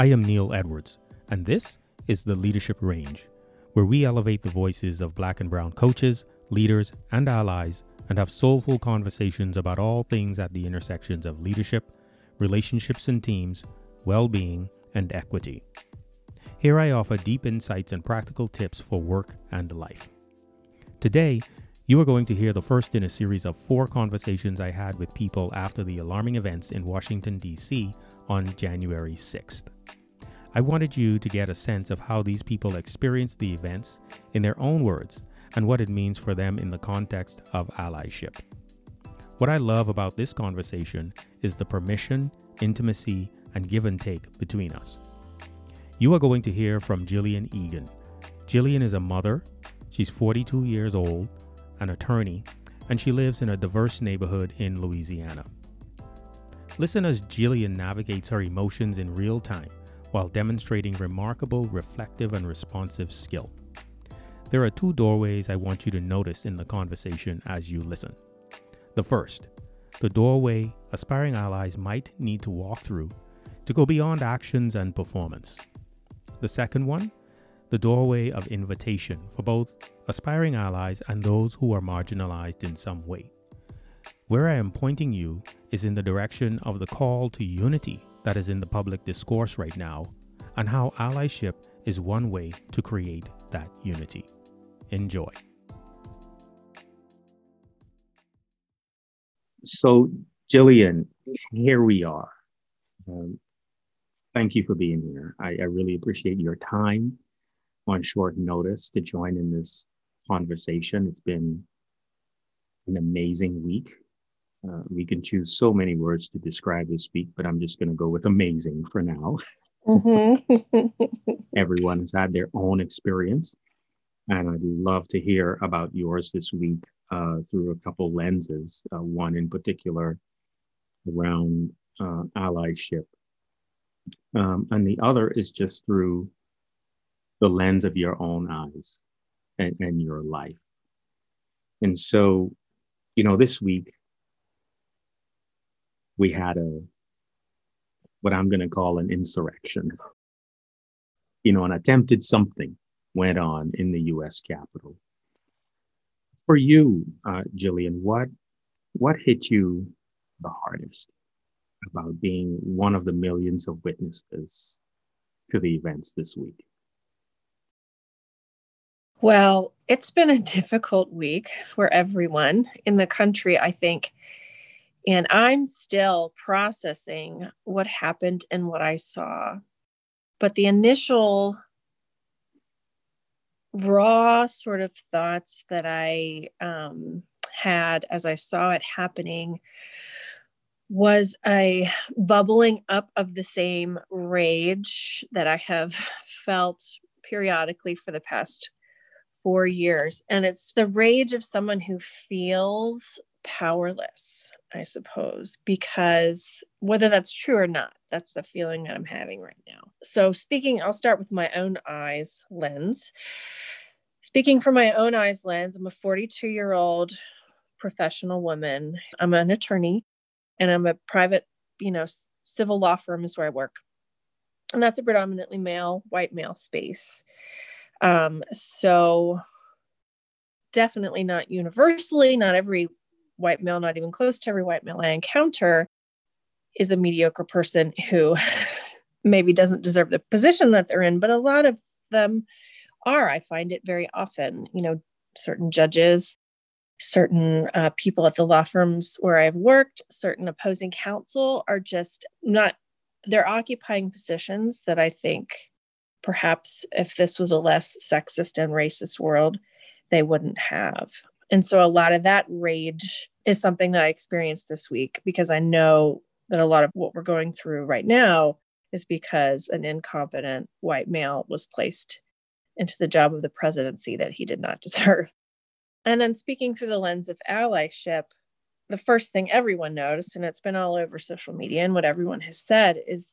I am Neil Edwards, and this is the Leadership Range, where we elevate the voices of black and brown coaches, leaders, and allies and have soulful conversations about all things at the intersections of leadership, relationships and teams, well being, and equity. Here I offer deep insights and practical tips for work and life. Today, you are going to hear the first in a series of four conversations I had with people after the alarming events in Washington, D.C. on January 6th. I wanted you to get a sense of how these people experienced the events in their own words and what it means for them in the context of allyship. What I love about this conversation is the permission, intimacy, and give and take between us. You are going to hear from Gillian Egan. Gillian is a mother, she's 42 years old, an attorney, and she lives in a diverse neighborhood in Louisiana. Listen as Gillian navigates her emotions in real time while demonstrating remarkable reflective and responsive skill. There are two doorways I want you to notice in the conversation as you listen. The first, the doorway aspiring allies might need to walk through to go beyond actions and performance. The second one, the doorway of invitation for both aspiring allies and those who are marginalized in some way. Where I am pointing you is in the direction of the call to unity that is in the public discourse right now, and how allyship is one way to create that unity. Enjoy. So, Gillian, here we are. Um, thank you for being here. I, I really appreciate your time on short notice to join in this conversation. It's been an amazing week. Uh, we can choose so many words to describe this week, but I'm just going to go with amazing for now. Mm-hmm. Everyone has had their own experience, and I'd love to hear about yours this week uh, through a couple lenses. Uh, one in particular around uh, allyship, um, and the other is just through the lens of your own eyes and, and your life. And so, you know, this week we had a what I'm going to call an insurrection. You know, an attempted something went on in the U.S. Capitol. For you, uh, Gillian, what what hit you the hardest about being one of the millions of witnesses to the events this week? Well, it's been a difficult week for everyone in the country, I think. And I'm still processing what happened and what I saw. But the initial raw sort of thoughts that I um, had as I saw it happening was a bubbling up of the same rage that I have felt periodically for the past four years. And it's the rage of someone who feels powerless I suppose, because whether that's true or not, that's the feeling that I'm having right now. So, speaking, I'll start with my own eyes lens. Speaking from my own eyes lens, I'm a 42 year old professional woman. I'm an attorney and I'm a private, you know, civil law firm is where I work. And that's a predominantly male, white male space. Um, so, definitely not universally, not every white male, not even close to every white male I encounter, is a mediocre person who maybe doesn't deserve the position that they're in, but a lot of them are. I find it very often, you know, certain judges, certain uh, people at the law firms where I've worked, certain opposing counsel are just not, they're occupying positions that I think perhaps if this was a less sexist and racist world, they wouldn't have. And so a lot of that rage is something that I experienced this week because I know that a lot of what we're going through right now is because an incompetent white male was placed into the job of the presidency that he did not deserve. And then speaking through the lens of allyship, the first thing everyone noticed, and it's been all over social media and what everyone has said, is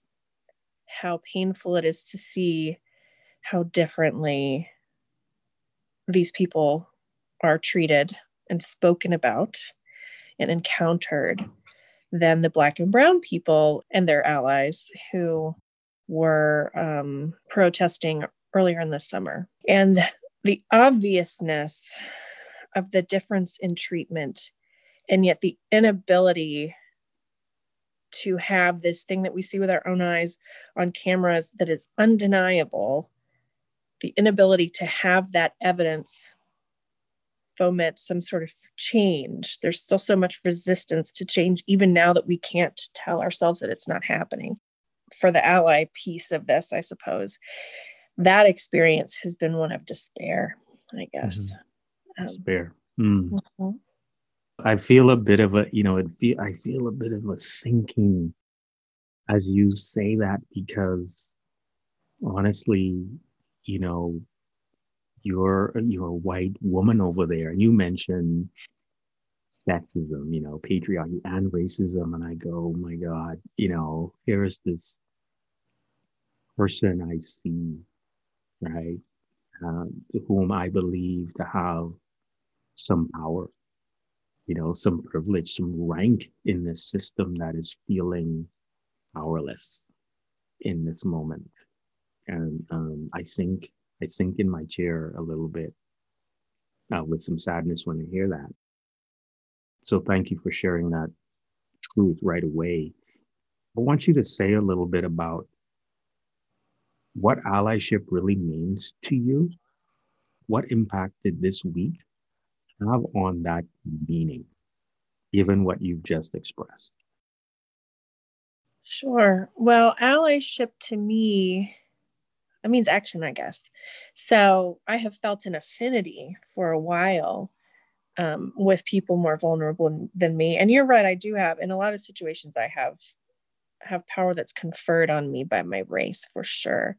how painful it is to see how differently these people are treated and spoken about and encountered than the black and brown people and their allies who were um, protesting earlier in the summer. And the obviousness of the difference in treatment, and yet the inability to have this thing that we see with our own eyes on cameras that is undeniable, the inability to have that evidence foment some sort of change. There's still so much resistance to change, even now that we can't tell ourselves that it's not happening. For the ally piece of this, I suppose, that experience has been one of despair, I guess. Mm-hmm. Um, despair. Mm. Mm-hmm. I feel a bit of a, you know, it feel, I feel a bit of a sinking as you say that because honestly, you know, you're you're a white woman over there. You mentioned sexism, you know, patriarchy and racism, and I go, oh my God, you know, here's this person I see, right, uh, whom I believe to have some power, you know, some privilege, some rank in this system that is feeling powerless in this moment. And um, I think I sink in my chair a little bit uh, with some sadness when I hear that. So thank you for sharing that truth right away. I want you to say a little bit about what allyship really means to you. What impact did this week have on that meaning, given what you've just expressed? Sure. Well, allyship to me that means action, I guess. So I have felt an affinity for a while um, with people more vulnerable than me. And you're right, I do have in a lot of situations I have have power that's conferred on me by my race for sure.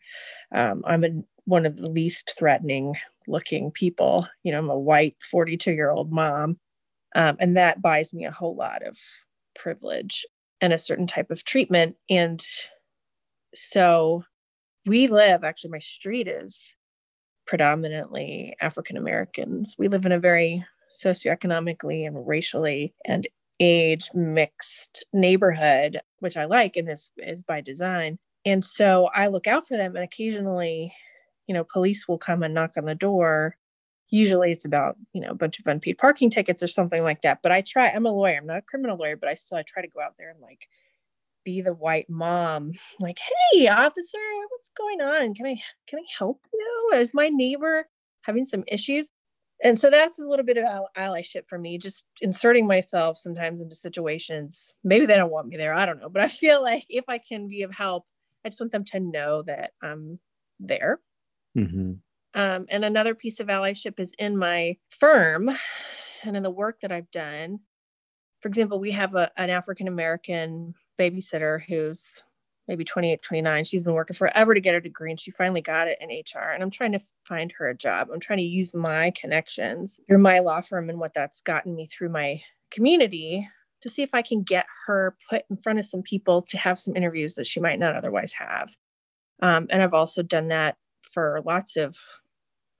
Um, I'm one of the least threatening looking people. You know, I'm a white 42 year old mom, um, and that buys me a whole lot of privilege and a certain type of treatment. And so we live actually my street is predominantly african americans we live in a very socioeconomically and racially and age mixed neighborhood which i like and is is by design. And so i look out for them and occasionally you know police will come and knock on the door. Usually it's about you know a bunch of unpaid parking tickets or something like that but i try i'm a lawyer i'm not a criminal lawyer but i still i try to go out there and like be the white mom like hey officer what's going on? Can i can i help you? Is my neighbor having some issues? And so that's a little bit of allyship for me just inserting myself sometimes into situations. Maybe they don't want me there i don't know but i feel like if i can be of help i just want them to know that i'm there. Mm-hmm. um, and another piece of allyship is in my firm and in the work that i've done. For example we have a, an african american babysitter who's maybe 28, 29. She's been working forever to get her degree and she finally got it in HR. And I'm trying to find her a job. I'm trying to use my connections through my law firm and what that's gotten me through my community to see if I can get her put in front of some people to have some interviews that she might not otherwise have. Um, and I've also done that for lots of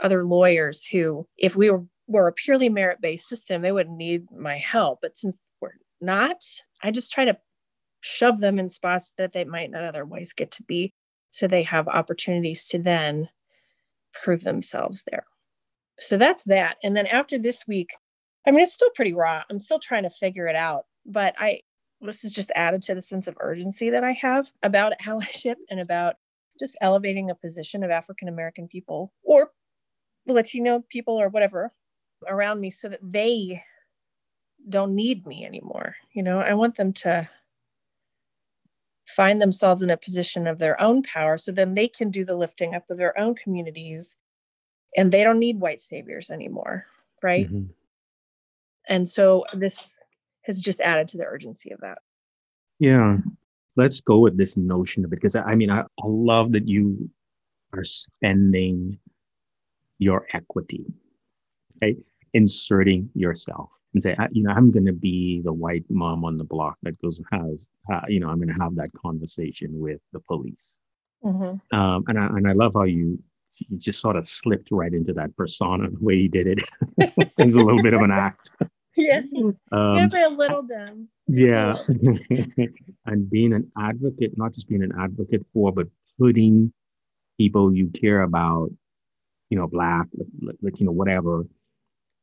other lawyers who, if we were, were a purely merit based system, they wouldn't need my help. But since we're not, I just try to shove them in spots that they might not otherwise get to be. So they have opportunities to then prove themselves there. So that's that. And then after this week i mean it's still pretty raw. I'm still trying to figure it out but i this is just added to the sense of urgency that i have about allyship and about just elevating the position of african american people or latino people or whatever around me so that they don't need me anymore. You know i want them to find themselves in a position of their own power so then they can do the lifting up of their own communities and they don't need white saviors anymore right? Mm-hmm. and so this has just added to the urgency of that. Yeah. Let's go with this notion of it because i mean I, I love that you are spending your equity okay inserting yourself and say, you know, I'm going to be the white mom on the block that goes and has, uh, you know, I'm going to have that conversation with the police. Mm-hmm. Um, and I and I love how you you just sort of slipped right into that persona the way you did it. it's a little bit of an act. Yeah, um, a little dumb. Yeah, and being an advocate, not just being an advocate for, but putting people you care about, you know, black, Latino, whatever,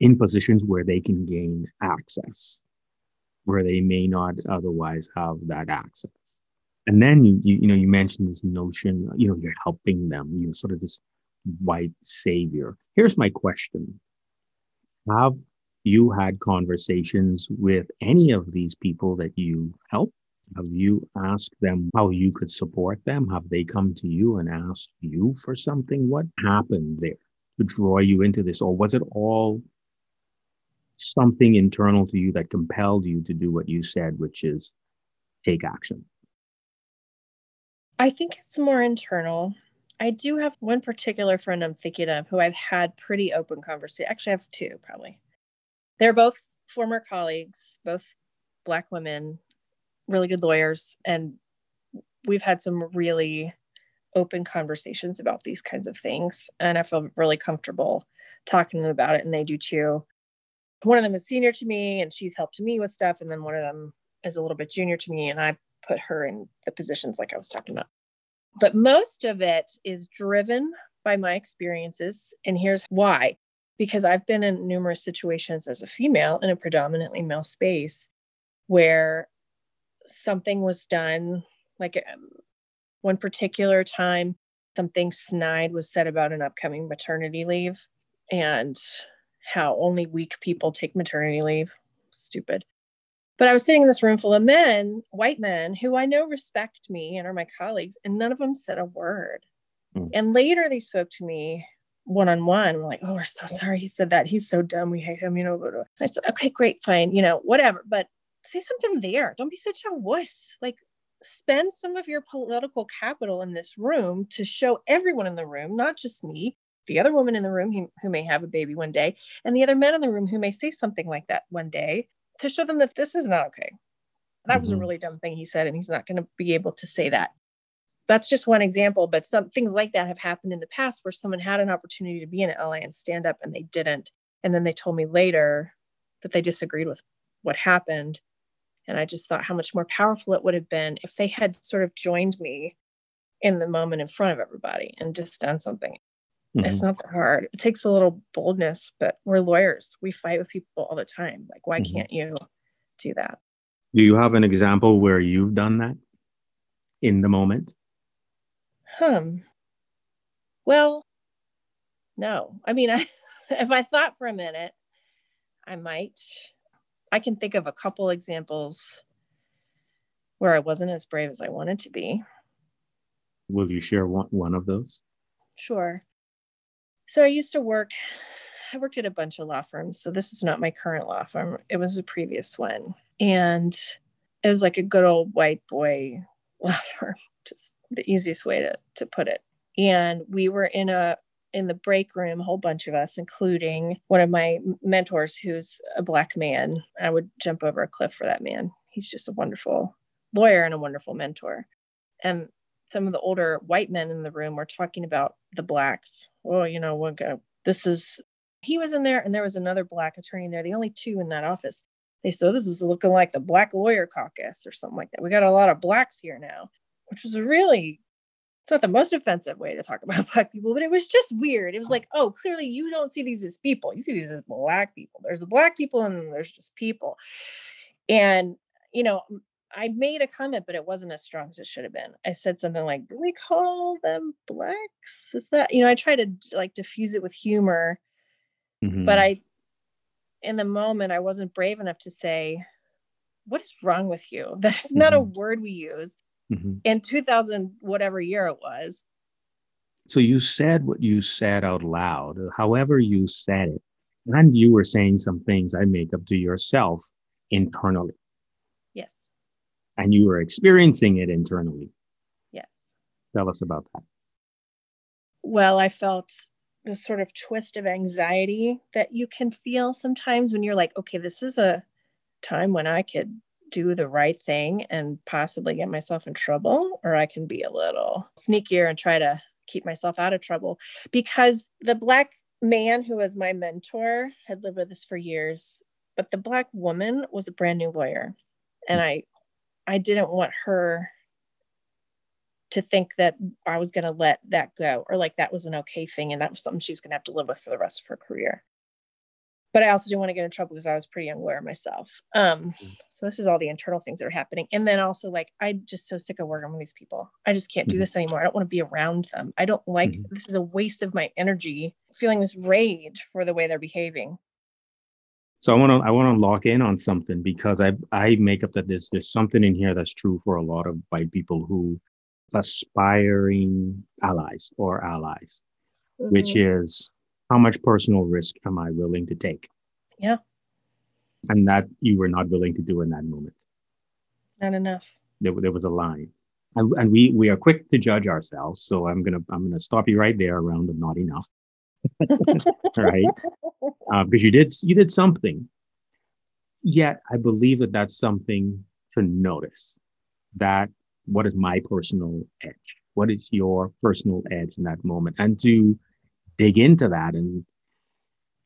in positions where they can gain access, where they may not otherwise have that access. And then you, you, you know, you mentioned this notion, you know, you're helping them, you know, sort of this white savior. Here's my question. Have you had conversations with any of these people that you help? Have you asked them how you could support them? Have they come to you and asked you for something? What happened there to draw you into this? Or was it all something internal to you that compelled you to do what you said, which is take action? I think it's more internal. I do have one particular friend I'm thinking of who I've had pretty open conversation. Actually, I have two probably. They're both former colleagues, both black women, really good lawyers, and we've had some really open conversations about these kinds of things. And I feel really comfortable talking to them about it, and they do too. One of them is senior to me, and she's helped me with stuff, and then one of them is a little bit junior to me, and I put her in the positions like I was talking about. But most of it is driven by my experiences. And here's why because I've been in numerous situations as a female in a predominantly male space where something was done, like um, one particular time, something snide was said about an upcoming maternity leave and how only weak people take maternity leave. Stupid. But I was sitting in this room full of men, white men, who I know respect me and are my colleagues, and none of them said a word. Mm. And later they spoke to me one on one. We're like, oh, we're so sorry he said that. He's so dumb. We hate him, you know. I said, okay, great, fine, you know, whatever. But say something there. Don't be such a wuss. Like, spend some of your political capital in this room to show everyone in the room, not just me, the other woman in the room who, who may have a baby one day, and the other men in the room who may say something like that one day to show them that this is not okay. That mm-hmm. was a mm-hmm. really dumb thing he said, and he's not going to be able to say that. That's just one example, but some things like that have happened in the past where someone had an opportunity to be in LA and stand up and they didn't. And then they told me later that they disagreed with what happened. And I just thought how much more powerful it would have been if they had sort of joined me in the moment in front of everybody and just done something. Mm-hmm. It's not that hard. It takes a little boldness, but we're lawyers. We fight with people all the time. Like, why mm-hmm. can't you do that? Do you have an example where you've done that in the moment? Hmm. Well, no. I mean, I, if I thought for a minute, I might. I can think of a couple examples where I wasn't as brave as I wanted to be. Will you share one, one of those? Sure. So I used to work, I worked at a bunch of law firms. So this is not my current law firm, it was a previous one. And it was like a good old white boy law firm, just the easiest way to, to put it. And we were in a in the break room, a whole bunch of us, including one of my mentors who's a black man. I would jump over a cliff for that man. He's just a wonderful lawyer and a wonderful mentor. And some of the older white men in the room were talking about the blacks. Well, you know, what this is he was in there and there was another black attorney there, the only two in that office. They said, oh, this is looking like the black lawyer caucus or something like that. We got a lot of blacks here now, which was really it's not the most offensive way to talk about black people, but it was just weird. It was like, oh, clearly you don't see these as people. You see these as black people. There's the black people and there's just people. And, you know, I made a comment, but it wasn't as strong as it should have been. I said something like, "Do we call them blacks?" Is that you know? I try to like diffuse it with humor, mm-hmm. but I, in the moment, I wasn't brave enough to say, "What is wrong with you?" That's mm-hmm. not a mm-hmm. word we use mm-hmm. in 2000, whatever year it was. So you said what you said out loud, however you said it, and you were saying some things I make up to yourself internally and you were experiencing it internally. Yes. Tell us about that. Well, I felt this sort of twist of anxiety that you can feel sometimes when you're like, okay, this is a time when I could do the right thing and possibly get myself in trouble, or I can be a little sneakier and try to keep myself out of trouble. Because the Black man who was my mentor had lived with us for years, but the Black woman was a brand new lawyer. And I I didn't want her to think that I was going to let that go or like that was an okay thing and that was something she was going to have to live with for the rest of her career. But I also didn't want to get in trouble because I was pretty unaware myself. Um, mm. so this is all the internal things that are happening. And then also like I'm just so sick of working with these people. I just can't do mm-hmm. this anymore. I don't want to be around them. I don't like mm-hmm. this is a waste of my energy feeling this rage for the way they're behaving. So I want to I want to lock in on something because I I make up that there's there's something in here that's true for a lot of white people who aspiring allies or allies, mm-hmm. which is how much personal risk am I willing to take? Yeah. And that you were not willing to do in that moment. Not enough. There, there was a line. And, and we we are quick to judge ourselves. So I'm gonna I'm gonna stop you right there around the not enough. Right? Uh, because you did you did something. Yet I believe that that's something to notice. That what is my personal edge? What is your personal edge in that moment? And to dig into that and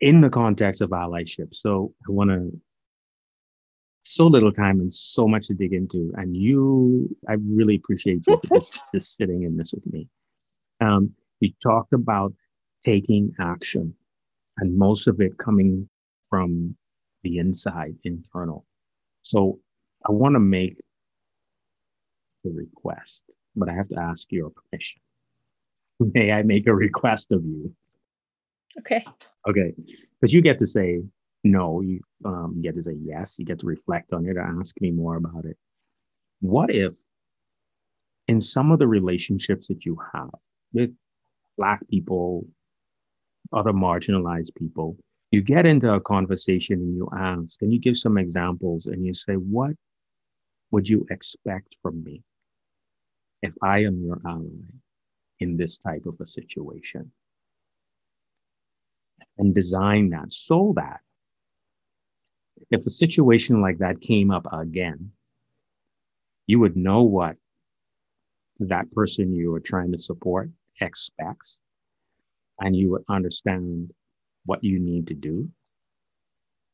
in the context of allyship. So I want to so little time and so much to dig into. And you, I really appreciate you just, just sitting in this with me. Um, you talked about taking action and most of it coming from the inside, internal. So I want to make a request, but I have to ask your permission. May I make a request of you? Okay. Okay. Because you get to say no, you um, get to say yes, you get to reflect on it or ask me more about it. What if in some of the relationships that you have with Black people, other marginalized people, you get into a conversation and you ask and you give some examples and you say, What would you expect from me if I am your ally in this type of a situation? And design that so that if a situation like that came up again, you would know what that person you are trying to support expects, and you would understand what you need to do,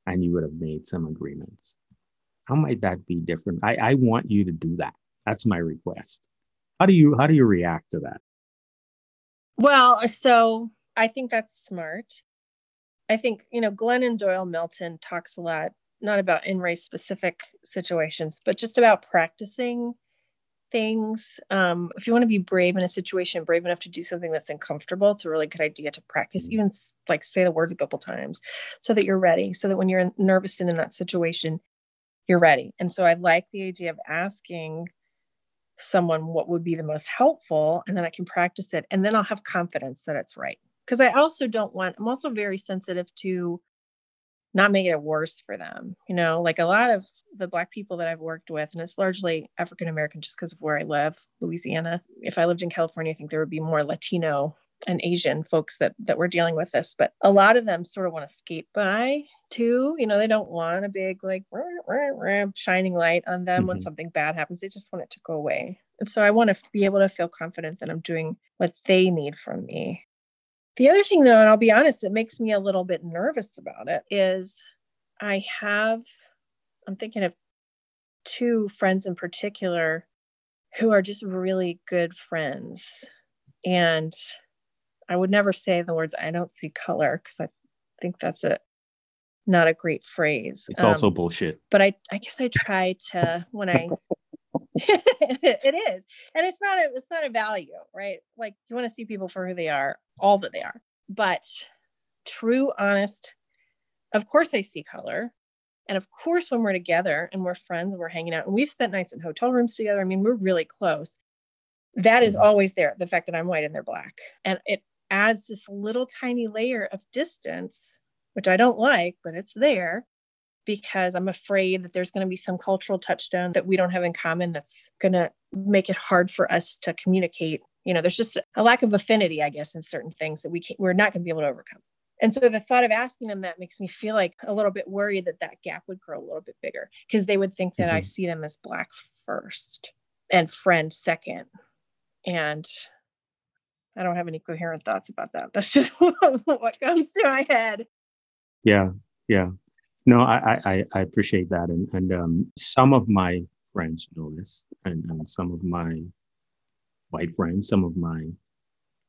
and you would have made some agreements. How might that be different? I, I want you to do that. That's my request. How do you how do you react to that? Well, so I think that's smart. I think, you know, Glennon Doyle Melton talks a lot, not about in race specific situations, but just about practicing things. Um, if you want to be brave in a situation, brave enough to do something that's uncomfortable, it's a really good idea to practice, even like say the words a couple times so that you're ready, so that when you're nervous and in that situation, you're ready. And so I like the idea of asking someone what would be the most helpful, and then I can practice it, and then I'll have confidence that it's right because I also don't want, I'm also very sensitive to not making it worse for them. You know, like a lot of the Black people that I've worked with, and it's largely African American just because of where I live, Louisiana. If I lived in California, I think there would be more Latino and Asian folks that that were dealing with this, but a lot of them sort of want to skate by too. You know, they don't want a big like shining light on them mm-hmm. when something bad happens. They just want it to go away. And so I want to be able to feel confident that I'm doing what they need from me. The other thing, though, and I'll be honest, it makes me a little bit nervous about it is I have, I'm thinking of two friends in particular who are just really good friends. And I would never say the words, I don't see color, because I think that's a not a great phrase. It's um, also bullshit. But I, I guess I try to when I it is and it's not a, it's not a value right like you want to see people for who they are all that they are but true honest of course i see color and of course when we're together and we're friends and we're hanging out and we've spent nights in hotel rooms together i mean we're really close that is mm-hmm. always there the fact that i'm white and they're black and it adds this little tiny layer of distance which i don't like but it's there because I'm afraid that there's going to be some cultural touchstone that we don't have in common that's going to make it hard for us to communicate. You know, there's just a lack of affinity, I guess, in certain things that we can't, we're not going to be able to overcome. And so the thought of asking them that makes me feel like a little bit worried that that gap would grow a little bit bigger because they would think that mm-hmm. I see them as black first and friend second. And I don't have any coherent thoughts about that. That's just what comes to my head. Yeah. Yeah. No, I, I, I appreciate that. And, and um, some of my friends know this, and, and some of my white friends, some of my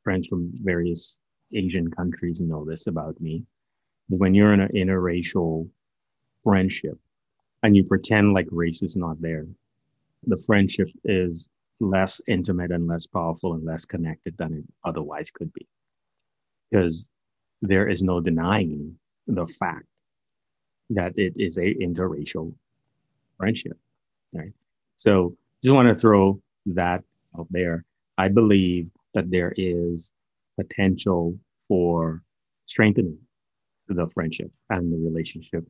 friends from various Asian countries know this about me. When you're in an interracial friendship and you pretend like race is not there, the friendship is less intimate and less powerful and less connected than it otherwise could be. Because there is no denying the fact that it is a interracial friendship. Right. So just want to throw that out there. I believe that there is potential for strengthening the friendship and the relationship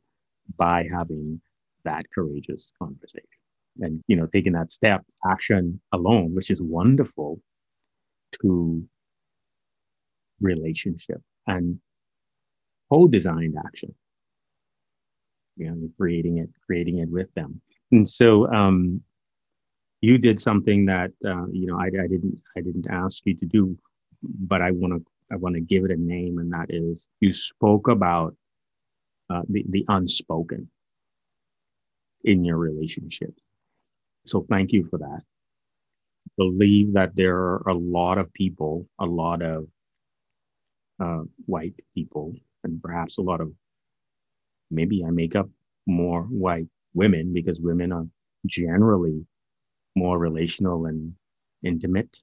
by having that courageous conversation and you know taking that step action alone which is wonderful to relationship and co-designed action you know creating it creating it with them. And so um you did something that uh, you know I, I didn't i didn't ask you to do but i want to i want to give it a name and that is you spoke about uh, the, the unspoken in your relationships so thank you for that. Believe that there are a lot of people a lot of uh, white people and perhaps a lot of maybe i make up more white women because women are generally more relational and intimate,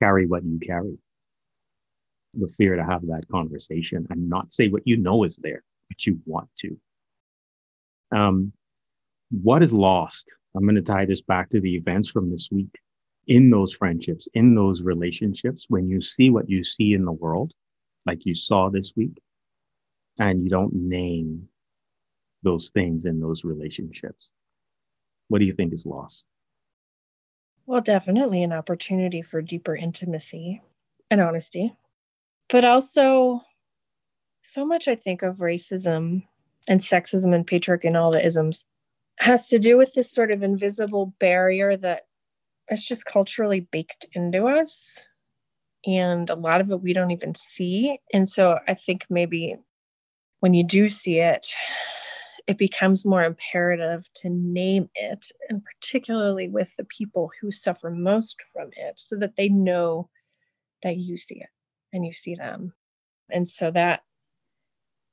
carry what you carry. The fear to have that conversation and not say what you know is there, but you want to. Um, what is lost? I'm going to tie this back to the events from this week. In those friendships, in those relationships, when you see what you see in the world, like you saw this week, and you don't name those things in those relationships, what do you think is lost? Well, definitely an opportunity for deeper intimacy and honesty. But also, so much I think of racism and sexism and patriarchy and all the isms has to do with this sort of invisible barrier that is just culturally baked into us. And a lot of it we don't even see. And so I think maybe when you do see it, it becomes more imperative to name it, and particularly with the people who suffer most from it, so that they know that you see it and you see them. And so that,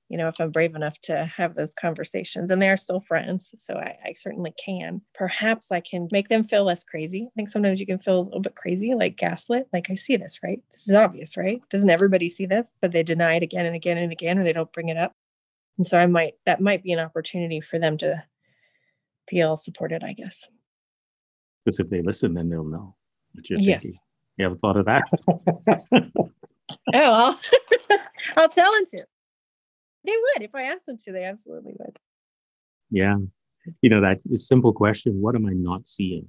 you know, if I'm brave enough to have those conversations, and they are still friends, so I, I certainly can, perhaps I can make them feel less crazy. I think sometimes you can feel a little bit crazy, like gaslit. Like, I see this, right? This is obvious, right? Doesn't everybody see this? But they deny it again and again and again, or they don't bring it up and so i might that might be an opportunity for them to feel supported i guess because if they listen then they'll know what you're yes. thinking you ever thought of that oh I'll, I'll tell them to they would if i asked them to they absolutely would. Yeah. You know that simple question what am i not seeing?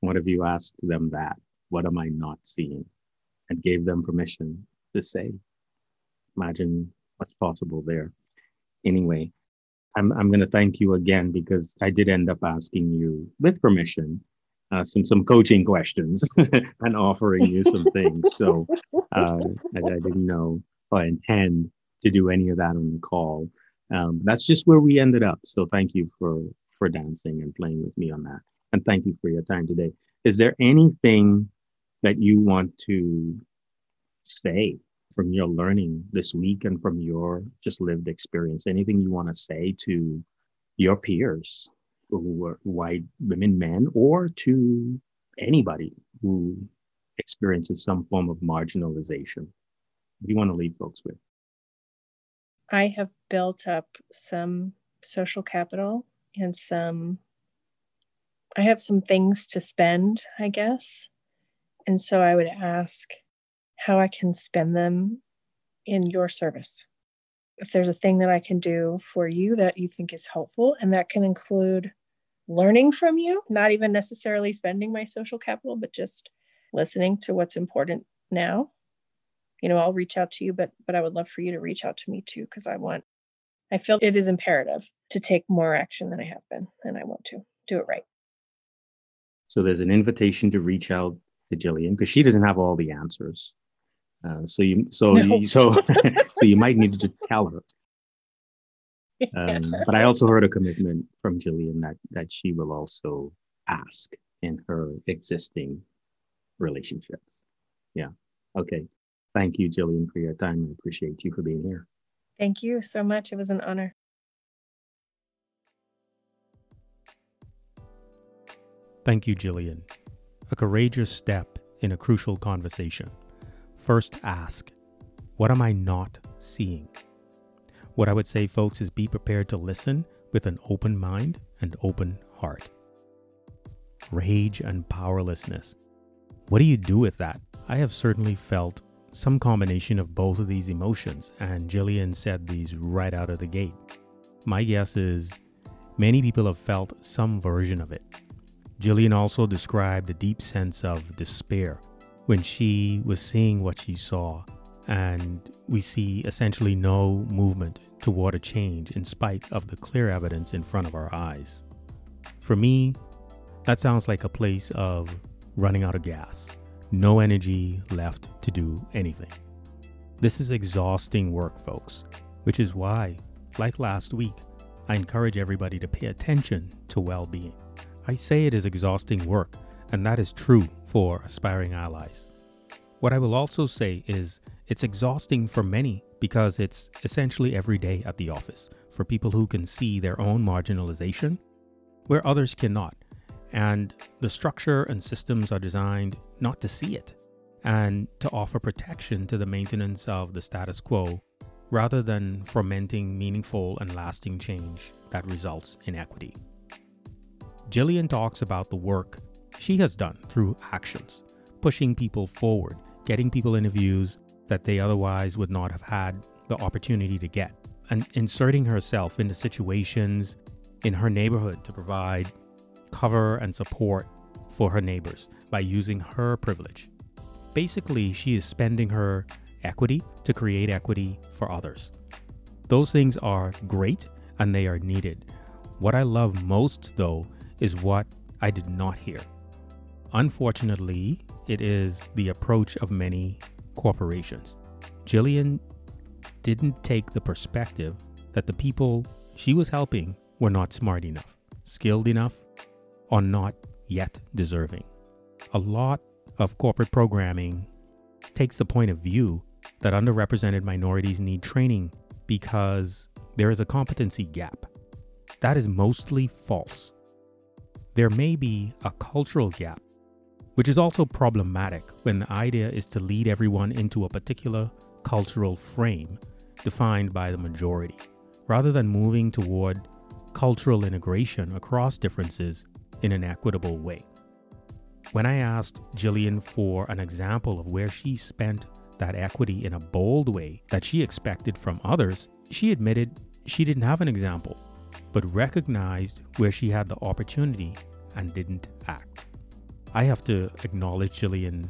What if you asked them that what am i not seeing? And gave them permission to say. Imagine what's possible there. Anyway, I'm, I'm going to thank you again because I did end up asking you, with permission, uh, some some coaching questions and offering you some things. So uh, I, I, didn't know if I intend to do any of that on the call. Um, that's just where we ended up. So thank you for for dancing and playing with me on that, and thank you for your time today. Is there anything that you want to say from your learning this week and from your just lived experience? Anything you want to say to your peers who are white women, men, or to anybody who experiences some form of marginalization? What do you want to leave folks with? I have built up some social capital and some, I have some things to spend, I guess. And so I would ask how I can spend them in your service. If there's a thing that I can do for you that you think is helpful, and that can include learning from you, not even necessarily spending my social capital, but just listening to what's important now. You know, I'll reach out to you, but but I would love for you to reach out to me too, because I want I feel it is imperative to take more action than I have been, and I want to do it right. So there's an invitation to reach out to Gillian because she doesn't have all the answers. Uh, so you so no. you, so so you might need to just tell her. Um, but I also heard a commitment from Gillian that that she will also ask in her existing relationships. Yeah. Okay. Thank you, Gillian, for your time. I appreciate you for being here. Thank you so much. It was an honor. Thank you, Gillian. A courageous step in a crucial conversation. First, ask, What am I not seeing? What I would say, folks, is be prepared to listen with an open mind and open heart. Rage and powerlessness. What do you do with that? I have certainly felt some combination of both of these emotions, and Gillian said these right out of the gate. My guess is many people have felt some version of it. Gillian also described a deep sense of despair when she was seeing what she saw, and we see essentially no movement toward a change in spite of the clear evidence in front of our eyes. For me, that sounds like a place of running out of gas, no energy left to do anything. This is exhausting work, folks, which is why, like last week, I encourage everybody to pay attention to well being. I say it is exhausting work, and that is true for aspiring allies. What I will also say is it's exhausting for many because it's essentially every day at the office for people who can see their own marginalization where others cannot. And the structure and systems are designed not to see it and to offer protection to the maintenance of the status quo rather than fomenting meaningful and lasting change that results in equity. Gillian talks about the work she has done through actions, pushing people forward, getting people interviews that they otherwise would not have had the opportunity to get, and inserting herself into situations in her neighborhood to provide cover and support for her neighbors by using her privilege. Basically, she is spending her equity to create equity for others. Those things are great and they are needed. What I love most, though, is what I did not hear. Unfortunately, it is the approach of many corporations. Gillian didn't take the perspective that the people she was helping were not smart enough, skilled enough, or not yet deserving. A lot of corporate programming takes the point of view that underrepresented minorities need training because there is a competency gap. That is mostly false there may be a cultural gap, which is also problematic when the idea is to lead everyone into a particular cultural frame defined by the majority, rather than moving toward cultural integration across differences in an equitable way. When I asked Gillian for an example of where she spent that equity in a bold way that she expected from others, she admitted she didn't have an example but recognized where she had the opportunity and didn't act. I have to acknowledge Gillian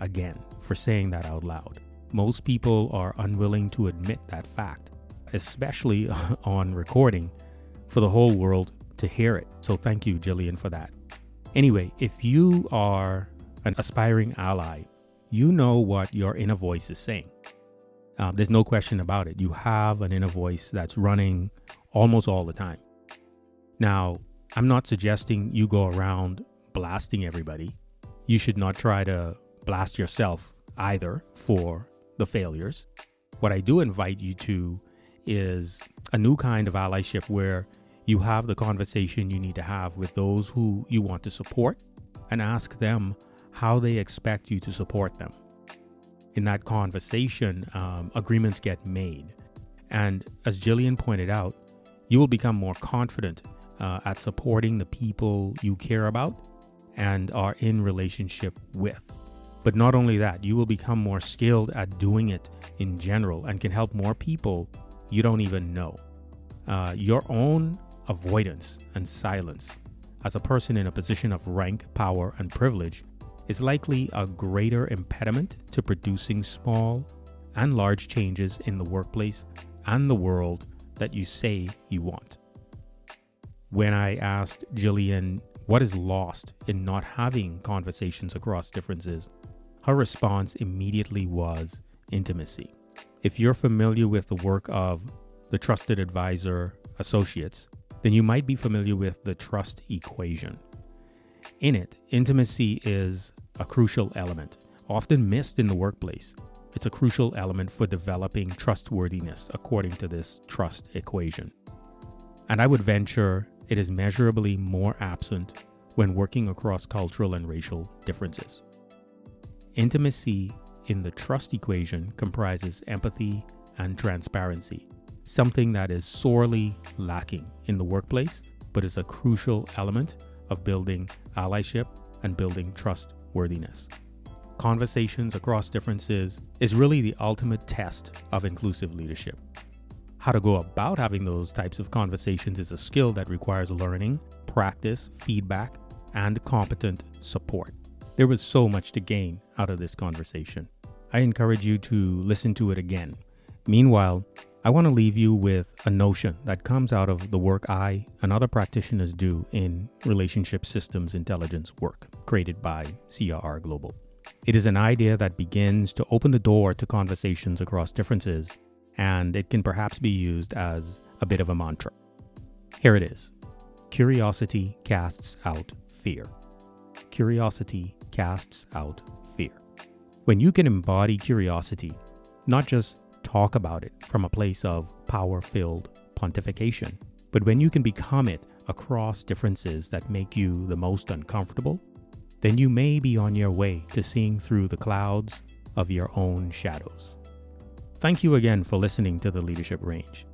again for saying that out loud. Most people are unwilling to admit that fact, especially on recording for the whole world to hear it. So thank you, Gillian, for that. Anyway, if you are an aspiring ally, you know what your inner voice is saying. Uh, there's no question about it. You have an inner voice that's running almost all the time. Now, I'm not suggesting you go around blasting everybody. You should not try to blast yourself either for the failures. What I do invite you to is a new kind of allyship where you have the conversation you need to have with those who you want to support and ask them how they expect you to support them. In that conversation, um, agreements get made. And as Gillian pointed out, you will become more confident uh, at supporting the people you care about and are in relationship with. But not only that, you will become more skilled at doing it in general and can help more people you don't even know. Uh, your own avoidance and silence as a person in a position of rank, power, and privilege is likely a greater impediment to producing small and large changes in the workplace and the world that you say you want. When I asked Gillian what is lost in not having conversations across differences, her response immediately was intimacy. If you're familiar with the work of the Trusted Advisor Associates, then you might be familiar with the trust equation. in it, intimacy is a crucial element, often missed in the workplace. It's a crucial element for developing trustworthiness, according to this trust equation. And I would venture it is measurably more absent when working across cultural and racial differences. Intimacy in the trust equation comprises empathy and transparency, something that is sorely lacking in the workplace, but is a crucial element of building allyship and building trustworthiness. Conversations across differences is really the ultimate test of inclusive leadership. How to go about having those types of conversations is a skill that requires learning, practice, feedback, and competent support. There was so much to gain out of this conversation. I encourage you to listen to it again. Meanwhile, I want to leave you with a notion that comes out of the work I and other practitioners do in relationship systems intelligence work created by CRR Global. It is an idea that begins to open the door to conversations across differences, and it can perhaps be used as a bit of a mantra. Here it is Curiosity casts out fear. Curiosity casts out fear. When you can embody curiosity, not just talk about it from a place of power filled pontification. But when you can become it across differences that make you the most uncomfortable, then you may be on your way to seeing through the clouds of your own shadows. Thank you again for listening to the Leadership Range.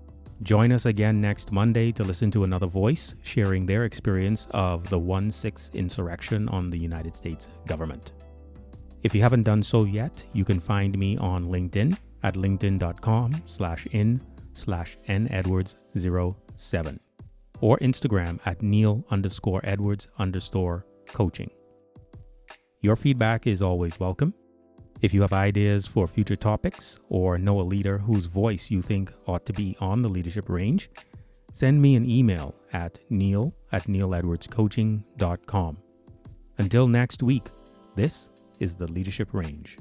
Join us again next Monday to listen to another voice sharing their experience of the 1 6 insurrection on the United States government. If you haven't done so yet, you can find me on LinkedIn at linkedin.com slash in slash nedwards07 or Instagram at neil underscore edwards underscore coaching. Your feedback is always welcome. If you have ideas for future topics or know a leader whose voice you think ought to be on the leadership range, send me an email at neil at neiledwardscoaching.com. Until next week, this is the Leadership Range.